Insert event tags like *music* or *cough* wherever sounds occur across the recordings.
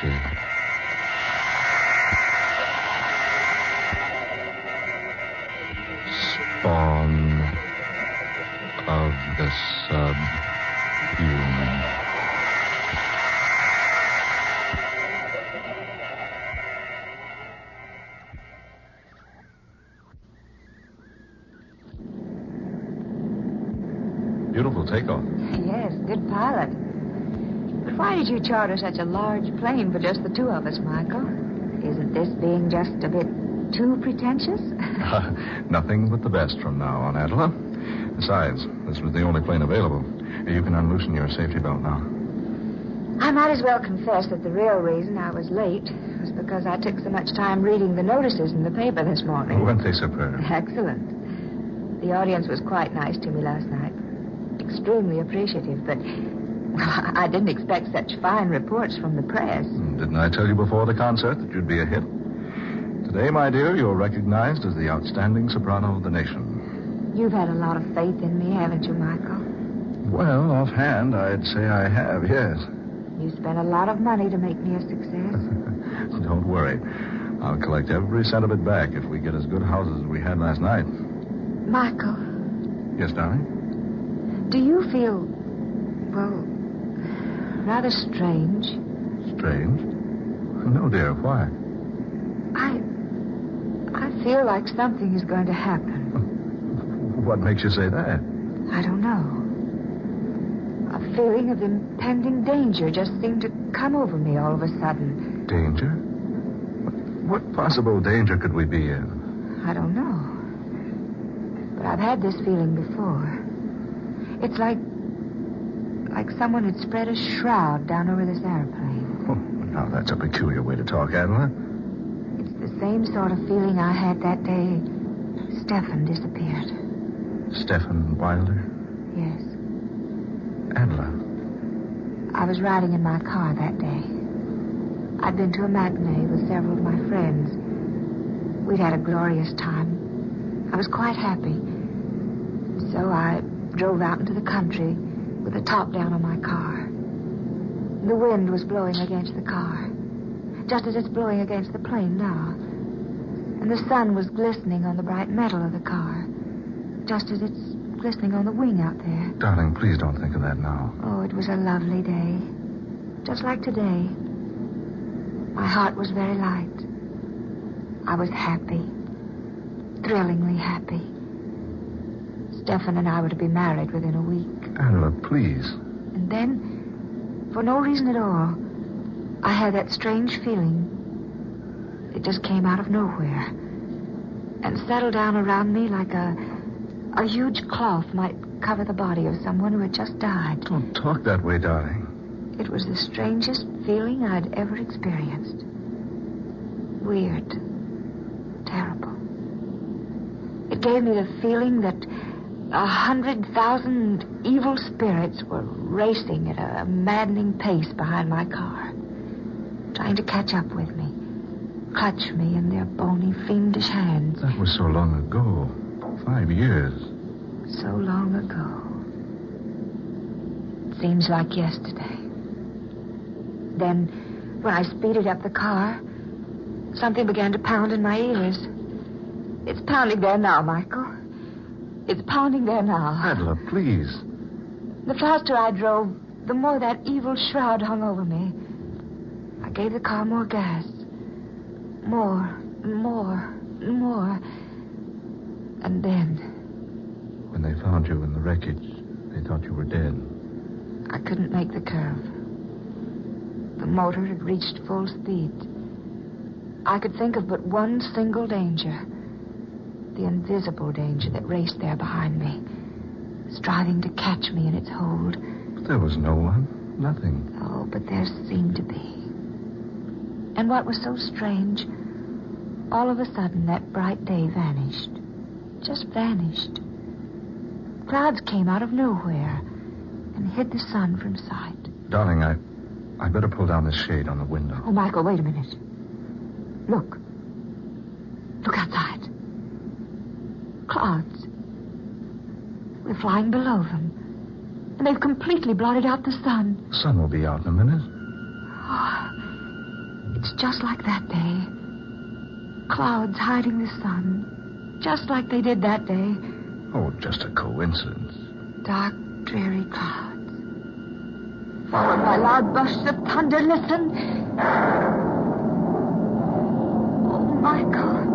see. You charter such a large plane for just the two of us, Michael? Isn't this being just a bit too pretentious? *laughs* *laughs* Nothing but the best from now on, Adela. Besides, this was the only plane available. You can unloosen your safety belt now. I might as well confess that the real reason I was late was because I took so much time reading the notices in the paper this morning. Weren't they superb? *laughs* Excellent. The audience was quite nice to me last night. Extremely appreciative, but well, *laughs* I didn't expect such fine reports from the press. Hmm, didn't I tell you before the concert that you'd be a hit? Today, my dear, you're recognized as the outstanding soprano of the nation. You've had a lot of faith in me, haven't you, Michael? Well, offhand, I'd say I have, yes. You spent a lot of money to make me a success. *laughs* Don't worry. I'll collect every cent of it back if we get as good houses as we had last night. Michael, Yes, darling? do you feel, well, rather strange? Strange? No, dear. Why? I. I feel like something is going to happen. What makes you say that? I don't know. A feeling of impending danger just seemed to come over me all of a sudden. Danger? What, what possible danger could we be in? I don't know. But I've had this feeling before. It's like. Like someone had spread a shroud down over this airplane. Oh, now, that's a peculiar way to talk, Adela. It's the same sort of feeling I had that day Stefan disappeared. Stephen Wilder? Yes. Adela. I was riding in my car that day. I'd been to a matinee with several of my friends. We'd had a glorious time. I was quite happy. So I drove out into the country the top down on my car. The wind was blowing against the car, just as it's blowing against the plane now. And the sun was glistening on the bright metal of the car, just as it's glistening on the wing out there. Darling, please don't think of that now. Oh, it was a lovely day. Just like today. My heart was very light. I was happy. Thrillingly happy. Stefan and I were to be married within a week. Adela, please. And then, for no reason at all, I had that strange feeling. It just came out of nowhere and settled down around me like a, a huge cloth might cover the body of someone who had just died. Don't talk that way, darling. It was the strangest feeling I'd ever experienced. Weird. Terrible. It gave me the feeling that a hundred thousand evil spirits were racing at a maddening pace behind my car, trying to catch up with me, clutch me in their bony, fiendish hands. That was so long ago. Five years. So long ago. It seems like yesterday. Then, when I speeded up the car, something began to pound in my ears. It's pounding there now, Michael. It's pounding there now. Adela, please. The faster I drove, the more that evil shroud hung over me. I gave the car more gas. More, more, more. And then When they found you in the wreckage, they thought you were dead. I couldn't make the curve. The motor had reached full speed. I could think of but one single danger the invisible danger that raced there behind me, striving to catch me in its hold. But there was no one. Nothing. Oh, but there seemed to be. And what was so strange, all of a sudden that bright day vanished. Just vanished. Clouds came out of nowhere and hid the sun from sight. Darling, I. I'd better pull down this shade on the window. Oh, Michael, wait a minute. Look. Look outside. Clouds. We're flying below them. And they've completely blotted out the sun. The sun will be out in a minute. *sighs* It's just like that day. Clouds hiding the sun, just like they did that day. Oh, just a coincidence. Dark, dreary clouds. Followed by loud bursts of thunder. Listen. Oh, Michael.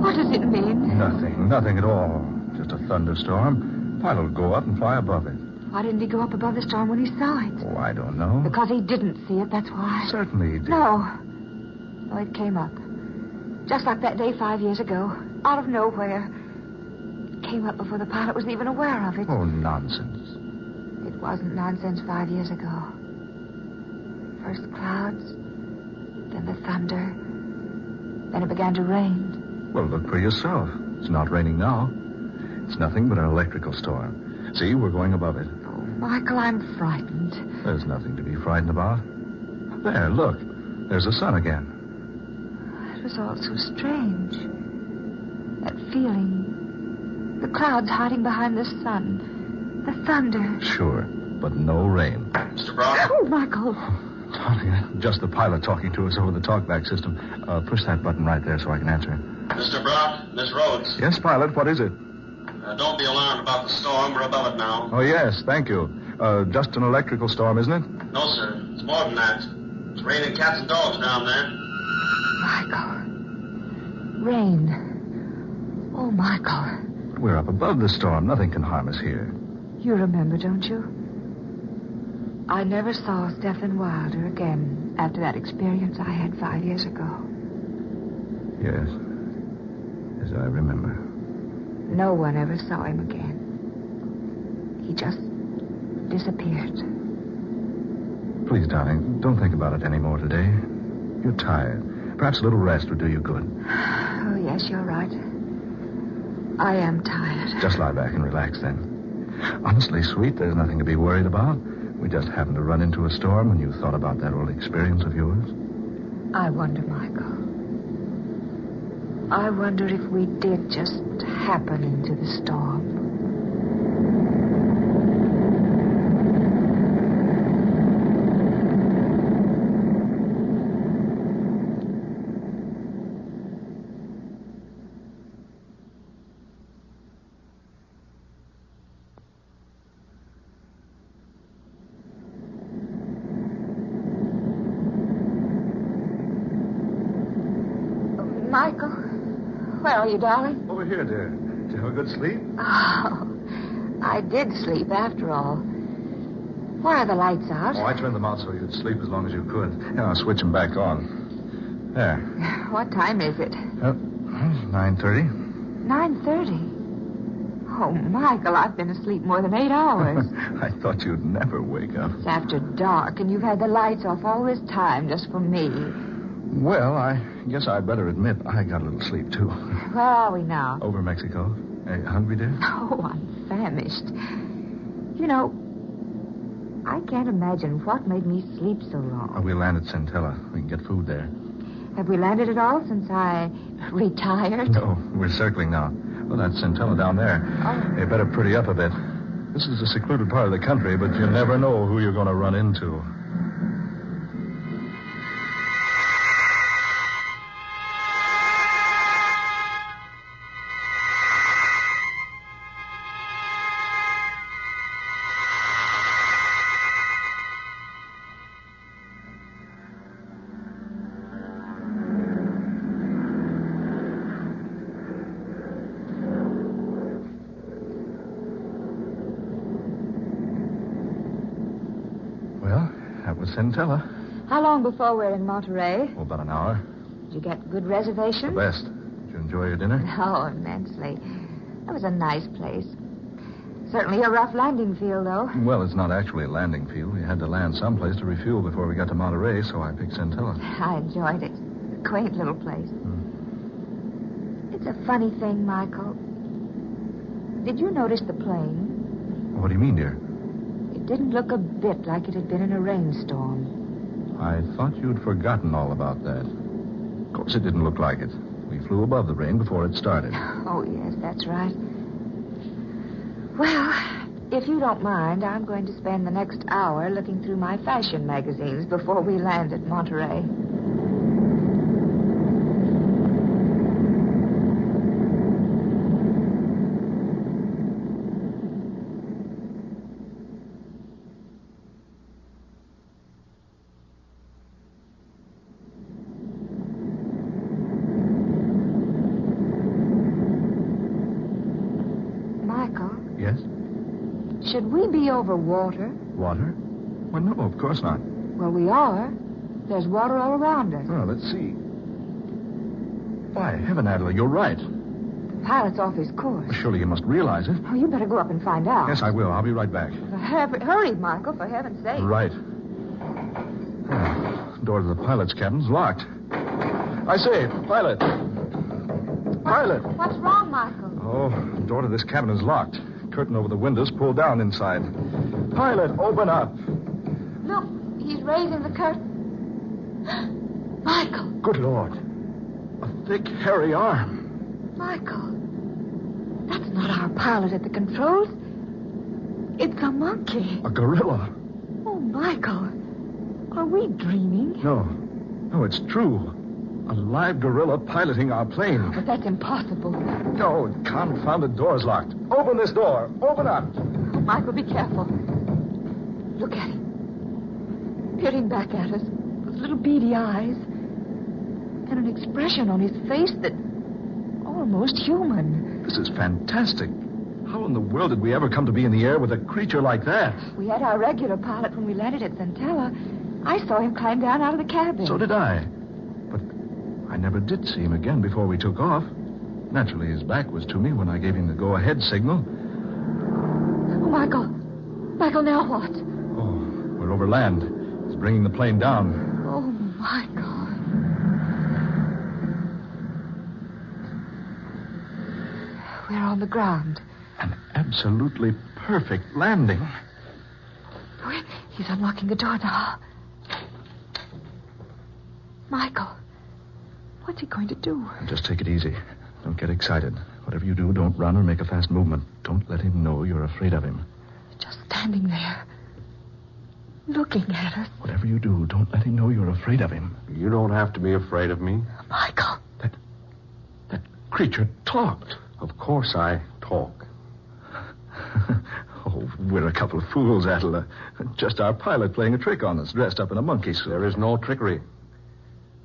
What does it mean? Nothing, nothing at all. Just a thunderstorm. Pilot will go up and fly above it. Why didn't he go up above the storm when he saw it? Oh, I don't know. Because he didn't see it, that's why. Certainly he did. No. No, it came up. Just like that day five years ago. Out of nowhere. It came up before the pilot was even aware of it. Oh, nonsense. It wasn't nonsense five years ago. First clouds, then the thunder, then it began to rain. Well, look for yourself. It's not raining now. It's nothing but an electrical storm. See, we're going above it. Oh, Michael, I'm frightened. There's nothing to be frightened about. There, look. There's the sun again. It was all so strange. That feeling. The clouds hiding behind the sun. The thunder. Sure, but no rain. Mr. Brock? Oh, Michael. Darling, just the pilot talking to us over the talkback system. Uh, push that button right there so I can answer him. Mr. Brock? Miss Rhodes? Yes, pilot, what is it? Uh, don't be alarmed about the storm. We're above it now. Oh, yes, thank you. Uh, just an electrical storm, isn't it? No, sir. It's more than that. It's raining cats and dogs down there. Michael. Rain. Oh, Michael. We're up above the storm. Nothing can harm us here. You remember, don't you? I never saw Stephen Wilder again after that experience I had five years ago. Yes. Yes, I remember. No one ever saw him again. He just disappeared. Please, darling, don't think about it any more today. You're tired. Perhaps a little rest would do you good. *sighs* Oh, yes, you're right. I am tired. Just lie back and relax then. Honestly, sweet, there's nothing to be worried about. We just happened to run into a storm and you thought about that old experience of yours. I wonder, Michael. I wonder if we did just happen into the storm. Michael, where are you, darling? Over here, dear. Did you have a good sleep? Oh, I did sleep after all. Why are the lights out? Oh, I turned them out so you'd sleep as long as you could. Yeah, I'll switch them back on. There. *laughs* What time is it? Uh, 9.30. Nine thirty. Oh, Michael, I've been asleep more than eight hours. *laughs* I thought you'd never wake up. it's after dark, and you've had the lights off all this time just for me. Well, I guess I'd better admit I got a little sleep, too. Where are we now? Over Mexico. Hey, hungry, dear? *laughs* Oh, I'm famished. You know, I can't imagine what made me sleep so long. Oh, we landed at Centella. We can get food there. Have we landed at all since I *laughs* retired? No, we're circling now. Well, that's Centella down there. Oh. You better pretty up a bit. This is a secluded part of the country, but you never know who you're going to run into. That Centella. How long before we're in Monterey? Oh, about an hour. Did you get good reservations? The best. Did you enjoy your dinner? *laughs* Oh, immensely. That was a nice place. Certainly a rough landing field, though. Well, it's not actually a landing field. We had to land someplace to refuel before we got to Monterey, so I picked Centella. *laughs* I enjoyed it. A quaint little place. Hmm. It's a funny thing, Michael. Did you notice the plane? What do you mean, dear? It didn't look a bit like it had been in a rainstorm. I thought you'd forgotten all about that. Of course, it didn't look like it. We flew above the rain before it started. *laughs* Oh, yes, that's right. Well, if you don't mind, I'm going to spend the next hour looking through my fashion magazines before we land at Monterey. Should we be over water? Water? Well, no, of course not. Well, we are. There's water all around us. Well, let's see. By heaven, Adela, you're right. The pilot's off his course. Well, surely you must realize it. Oh, you better go up and find out. Yes, I will. I'll be right back. Hurry, hurry, Michael, for heaven's sake. Right. Ah, door to the pilot's cabin's locked. I say, pilot. Pilot. What's wrong, Michael? Oh, the door to this cabin is locked. Curtain over the windows pulled down inside. Pilot, open up. Look, he's raising the curtain. *gasps* Michael, Good Lord. A thick, hairy arm. Michael. That's not our pilot at the controls. It's a monkey. A gorilla. Oh, Michael. Are we dreaming? No. No, it's true. A live gorilla piloting our plane. But that's impossible. Oh, no, confounded door's locked. Open this door. Open up. Oh, Michael, be careful. Look at him. Peering back at us with little beady eyes. And an expression on his face that almost human. This is fantastic. How in the world did we ever come to be in the air with a creature like that? We had our regular pilot when we landed at Centella. I saw him climb down out of the cabin. So did I. I never did see him again before we took off. Naturally, his back was to me when I gave him the go ahead signal. Oh, Michael. Michael, now what? Oh, we're over land. He's bringing the plane down. Oh, Michael. We're on the ground. An absolutely perfect landing. Oh, He's unlocking the door now. Michael, what's he going to do? Just take it easy. Don't get excited. Whatever you do, don't run or make a fast movement. Don't let him know you're afraid of him. Just standing there, looking at us. Whatever you do, don't let him know you're afraid of him. You don't have to be afraid of me. Michael, That that creature talked. Of course I talk. *laughs* oh, we're a couple of fools, Adela. Just our pilot playing a trick on us, dressed up in a monkey suit. There is no trickery.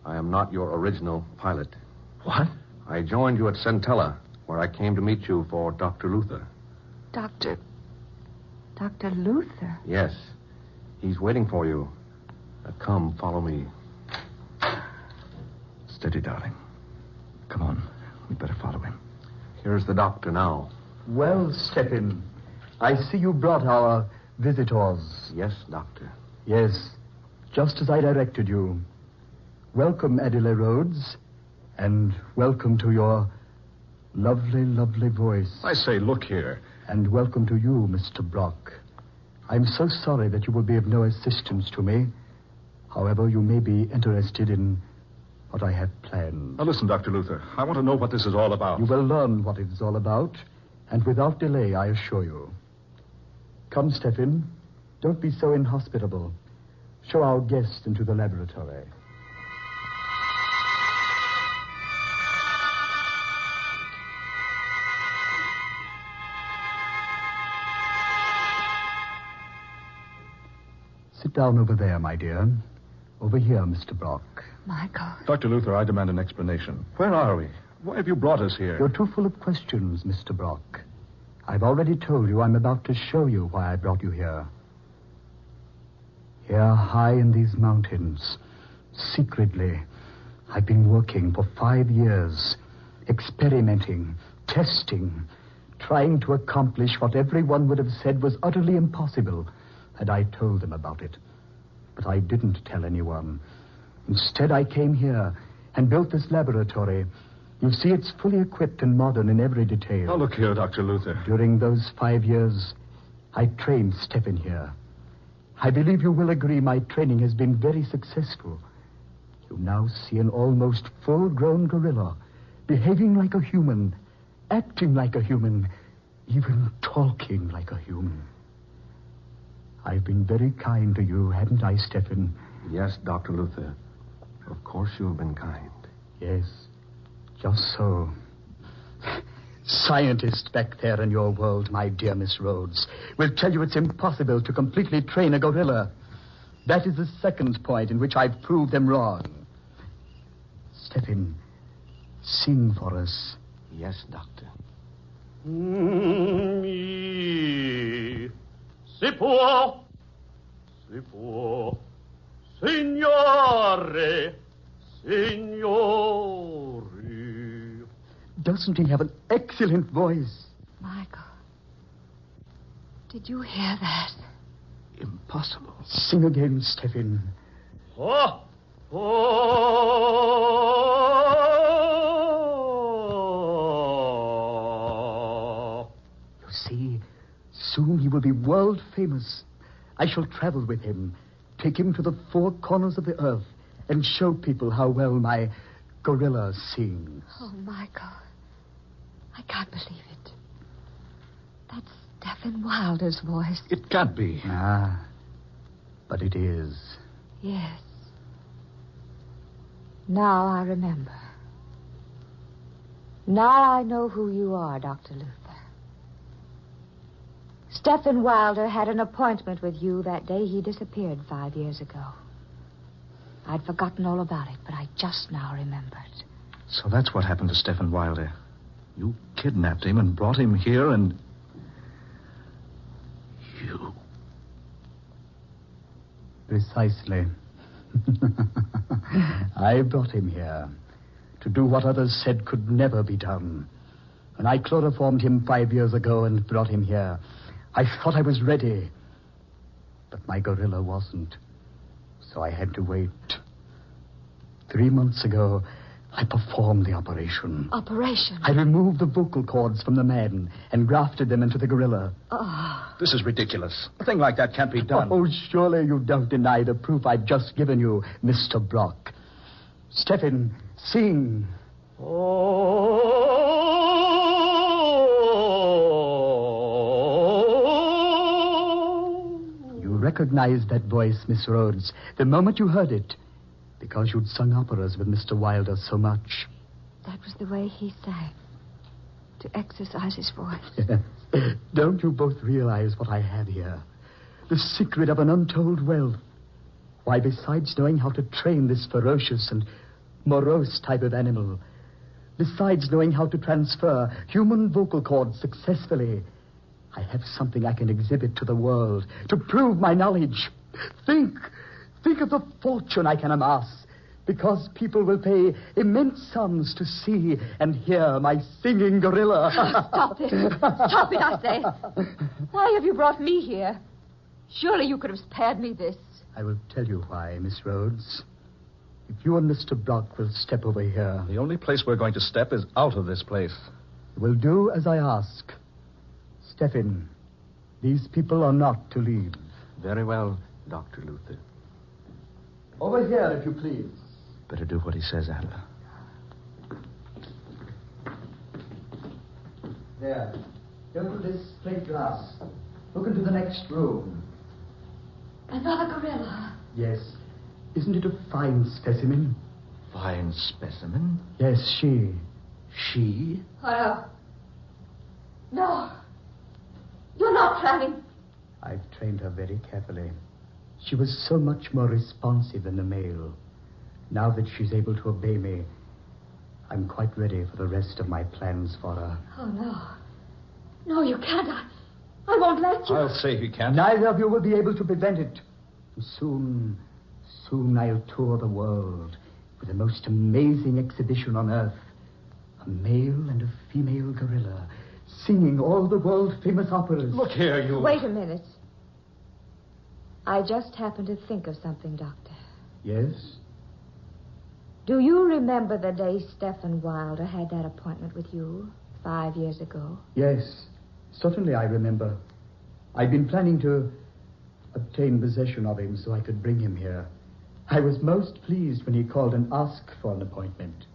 I am not your original pilot. What? I joined you at Centella, where I came to meet you for Dr. Luther. Doctor. Dr. Luther. Yes. He's waiting for you. Uh, come, follow me. Steady, darling. Come on. We'd better follow him. Here's the doctor now. Well, Stephen, I see you brought our visitors. Yes, doctor. Yes, just as I directed you. Welcome, Adela Rhodes, and welcome to your lovely, lovely voice. I say, look here. And welcome to you, Mr. Brock. I'm so sorry that you will be of no assistance to me. However, you may be interested in what I have planned. Now, listen, Dr. Luther. I want to know what this is all about. You will learn what it is all about, and without delay, I assure you. Come, Stephen. Don't be so inhospitable. Show our guest into the laboratory. Sit down over there, my dear. Over here, Mr. Brock. Michael. Dr. Luther, I demand an explanation. Where are we? Why have you brought us here? You're too full of questions, Mr. Brock. I've already told you I'm about to show you why I brought you here. Here, high in these mountains, secretly, I've been working for five years, experimenting, testing, trying to accomplish what everyone would have said was utterly impossible had I told them about it. But I didn't tell anyone. Instead, I came here and built this laboratory. You see, it's fully equipped and modern in every detail. Now, look here, Dr. Luther. During those five years, I trained Stephen here. I believe you will agree my training has been very successful. You now see an almost full grown gorilla, behaving like a human, acting like a human, even talking like a human. I've been very kind to you, haven't I, Stephen? Yes, Dr. Luther. Of course you have been kind. Yes, just so. Scientists back there in your world, my dear Miss Rhodes, will tell you it's impossible to completely train a gorilla. That is the second point in which I've proved them wrong. Stephen, sing for us. Yes, doctor. Mm, me, si può, si può. Signore, signori. Doesn't he have an excellent voice? Michael. Did you hear that? Impossible. Sing again, Stephen. Oh, oh. Soon he will be world famous. I shall travel with him, take him to the four corners of the earth, and show people how well my gorilla sings. Oh, Michael. I can't believe it. That's Stephen Wilder's voice. It can't be. Ah, but it is. Yes. Now I remember. Now I know who you are, Dr. Luther. Stephen Wilder had an appointment with you that day he disappeared five years ago. I'd forgotten all about it, but I just now remembered. So that's what happened to Stephen Wilder. You kidnapped him and brought him here and. You. Precisely. *laughs* I brought him here to do what others said could never be done. And I chloroformed him five years ago and brought him here, I thought I was ready. But my gorilla wasn't. So I had to wait. Three months ago, I performed the operation. Operation? I removed the vocal cords from the man and grafted them into the gorilla. Oh, This is ridiculous. A thing like that can't be done. Oh, surely you don't deny the proof I've just given you, Mr. Brock. Stephen, sing. Oh. Recognized that voice, Miss Rhodes, the moment you heard it, because you'd sung operas with Mr. Wilder so much. that was the way he sang. To exercise his voice. *laughs* Don't you both realize what I have here? The secret of an untold wealth. Why, besides knowing how to train this ferocious and morose type of animal, besides knowing how to transfer human vocal cords successfully, I have something I can exhibit to the world to prove my knowledge. Think, think of the fortune I can amass. Because people will pay immense sums to see and hear my singing gorilla. *laughs* Stop it. Stop it, I say. Why have you brought me here? Surely you could have spared me this. I will tell you why, Miss Rhodes. If you and Mr. Brock will step over here, The only place we're going to step is out of this place. We'll do as I ask. Stephen, these people are not to leave. Very well, Dr. Luther. Over here, if you please. Better do what he says, Adela. There. Go to this plate glass. Look into the next room. Another gorilla. Yes. Isn't it a fine specimen? Fine specimen. Yes, she. She? Oh, no. No. You're not planning. I've trained her very carefully. She was so much more responsive than the male. Now that she's able to obey me, I'm quite ready for the rest of my plans for her. Oh, no. No, you can't. I, I won't let you. I'll say he can't. Neither of you will be able to prevent it. Soon, soon I'll tour the world with the most amazing exhibition on earth. A male and a female gorilla singing all the world famous operas. Look here, you. Wait a minute. I just happened to think of something, Doctor. Yes? Do you remember the day Stephen Wilder had that appointment with you five years ago? Yes. Certainly I remember. I'd been planning to obtain possession of him so I could bring him here. I was most pleased when he called and asked for an appointment.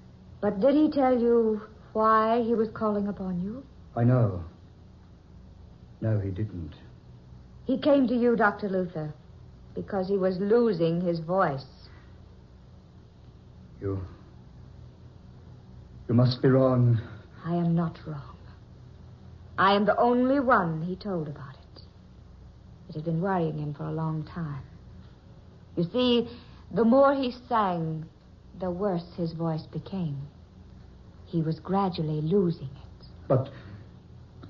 But did he tell you why he was calling upon you? I know. No, he didn't. He came to you, Dr. Luther, because he was losing his voice. You. You must be wrong. I am not wrong. I am the only one he told about it. It had been worrying him for a long time. You see, the more he sang, the worse his voice became. He was gradually losing it. But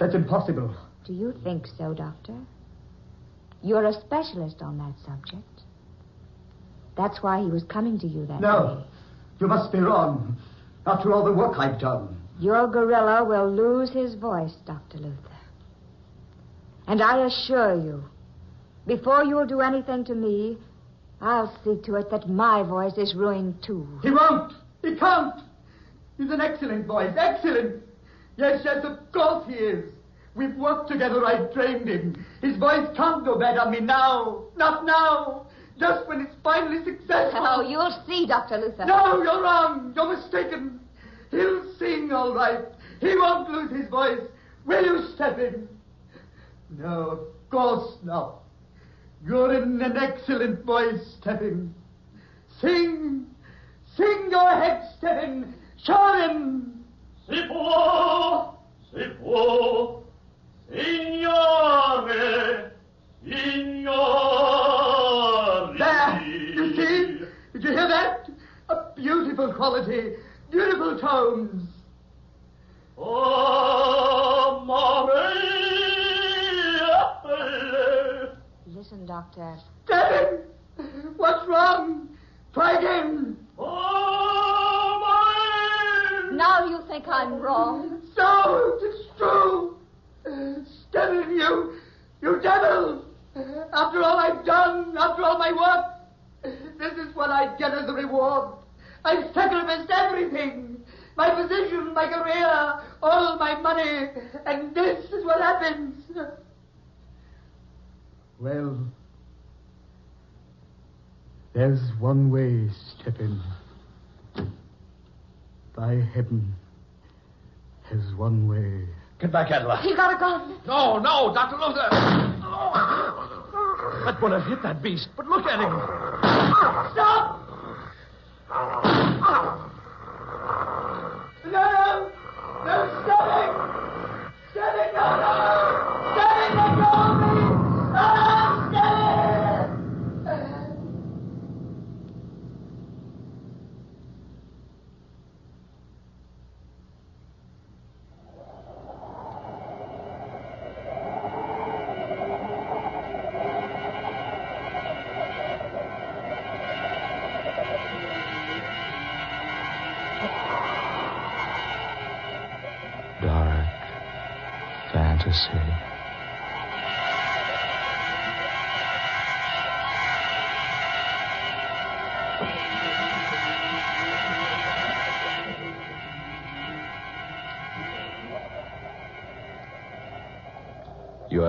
that's impossible. Do you think so, Doctor? You're a specialist on that subject. That's why he was coming to you that No, day. you must be wrong. After all the work I've done. Your gorilla will lose his voice, Dr. Luther. And I assure you, before you'll do anything to me, I'll see to it that my voice is ruined too. He won't. He can't. He's an excellent voice. Excellent. Yes, yes, of course he is. We've worked together. I trained him. His voice can't go bad on me now. Not now. Just when it's finally successful. Oh, you'll see, Dr. Luther. No, you're wrong. You're mistaken. He'll sing all right. He won't lose his voice. Will you step in? No, of course not. You're in an excellent voice, Stephen. Sing. Sing your head, Stephen. Show him. Quality. Beautiful tones. Oh, Maria. Listen, Doctor. Stephen! What's wrong? Try again. Oh, Maria. Now you think I'm wrong. So, it's true. Stephen, you, you devil. After all I've done, after all my work, this is what I get as a reward. I've sacrificed everything. My position, my career, all my money, and this is what happens. Well, there's one way, Stephen. By heaven, there's one way. Get back, Adela. He got a gun. No, no, Dr. Luther. That would have hit that beast, but look at him. Stop! No! No, Stephen! Stephen, no, no!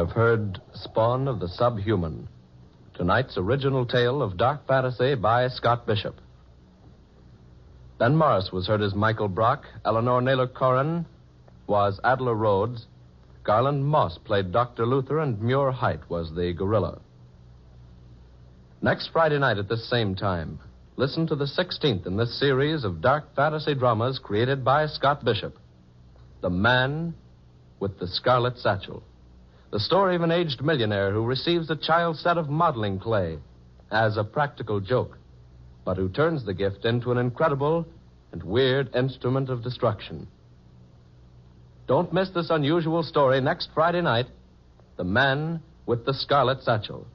Have heard Spawn of the Subhuman, tonight's original tale of dark fantasy by Scott Bishop. Ben Morris was heard as Michael Brock, Eleanor Naylor Corrin was Adela Rhodes, Garland Moss played Dr. Luther, and Muir Height was the gorilla. Next Friday night at this same time, listen to the 16th in this series of dark fantasy dramas created by Scott Bishop The Man with the Scarlet Satchel. The story of an aged millionaire who receives a child's set of modeling clay as a practical joke, but who turns the gift into an incredible and weird instrument of destruction. Don't miss this unusual story next Friday night The Man with the Scarlet Satchel.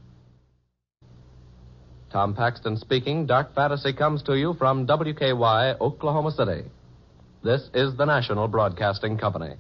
Tom Paxton speaking. Dark Fantasy comes to you from WKY, Oklahoma City. This is the National Broadcasting Company.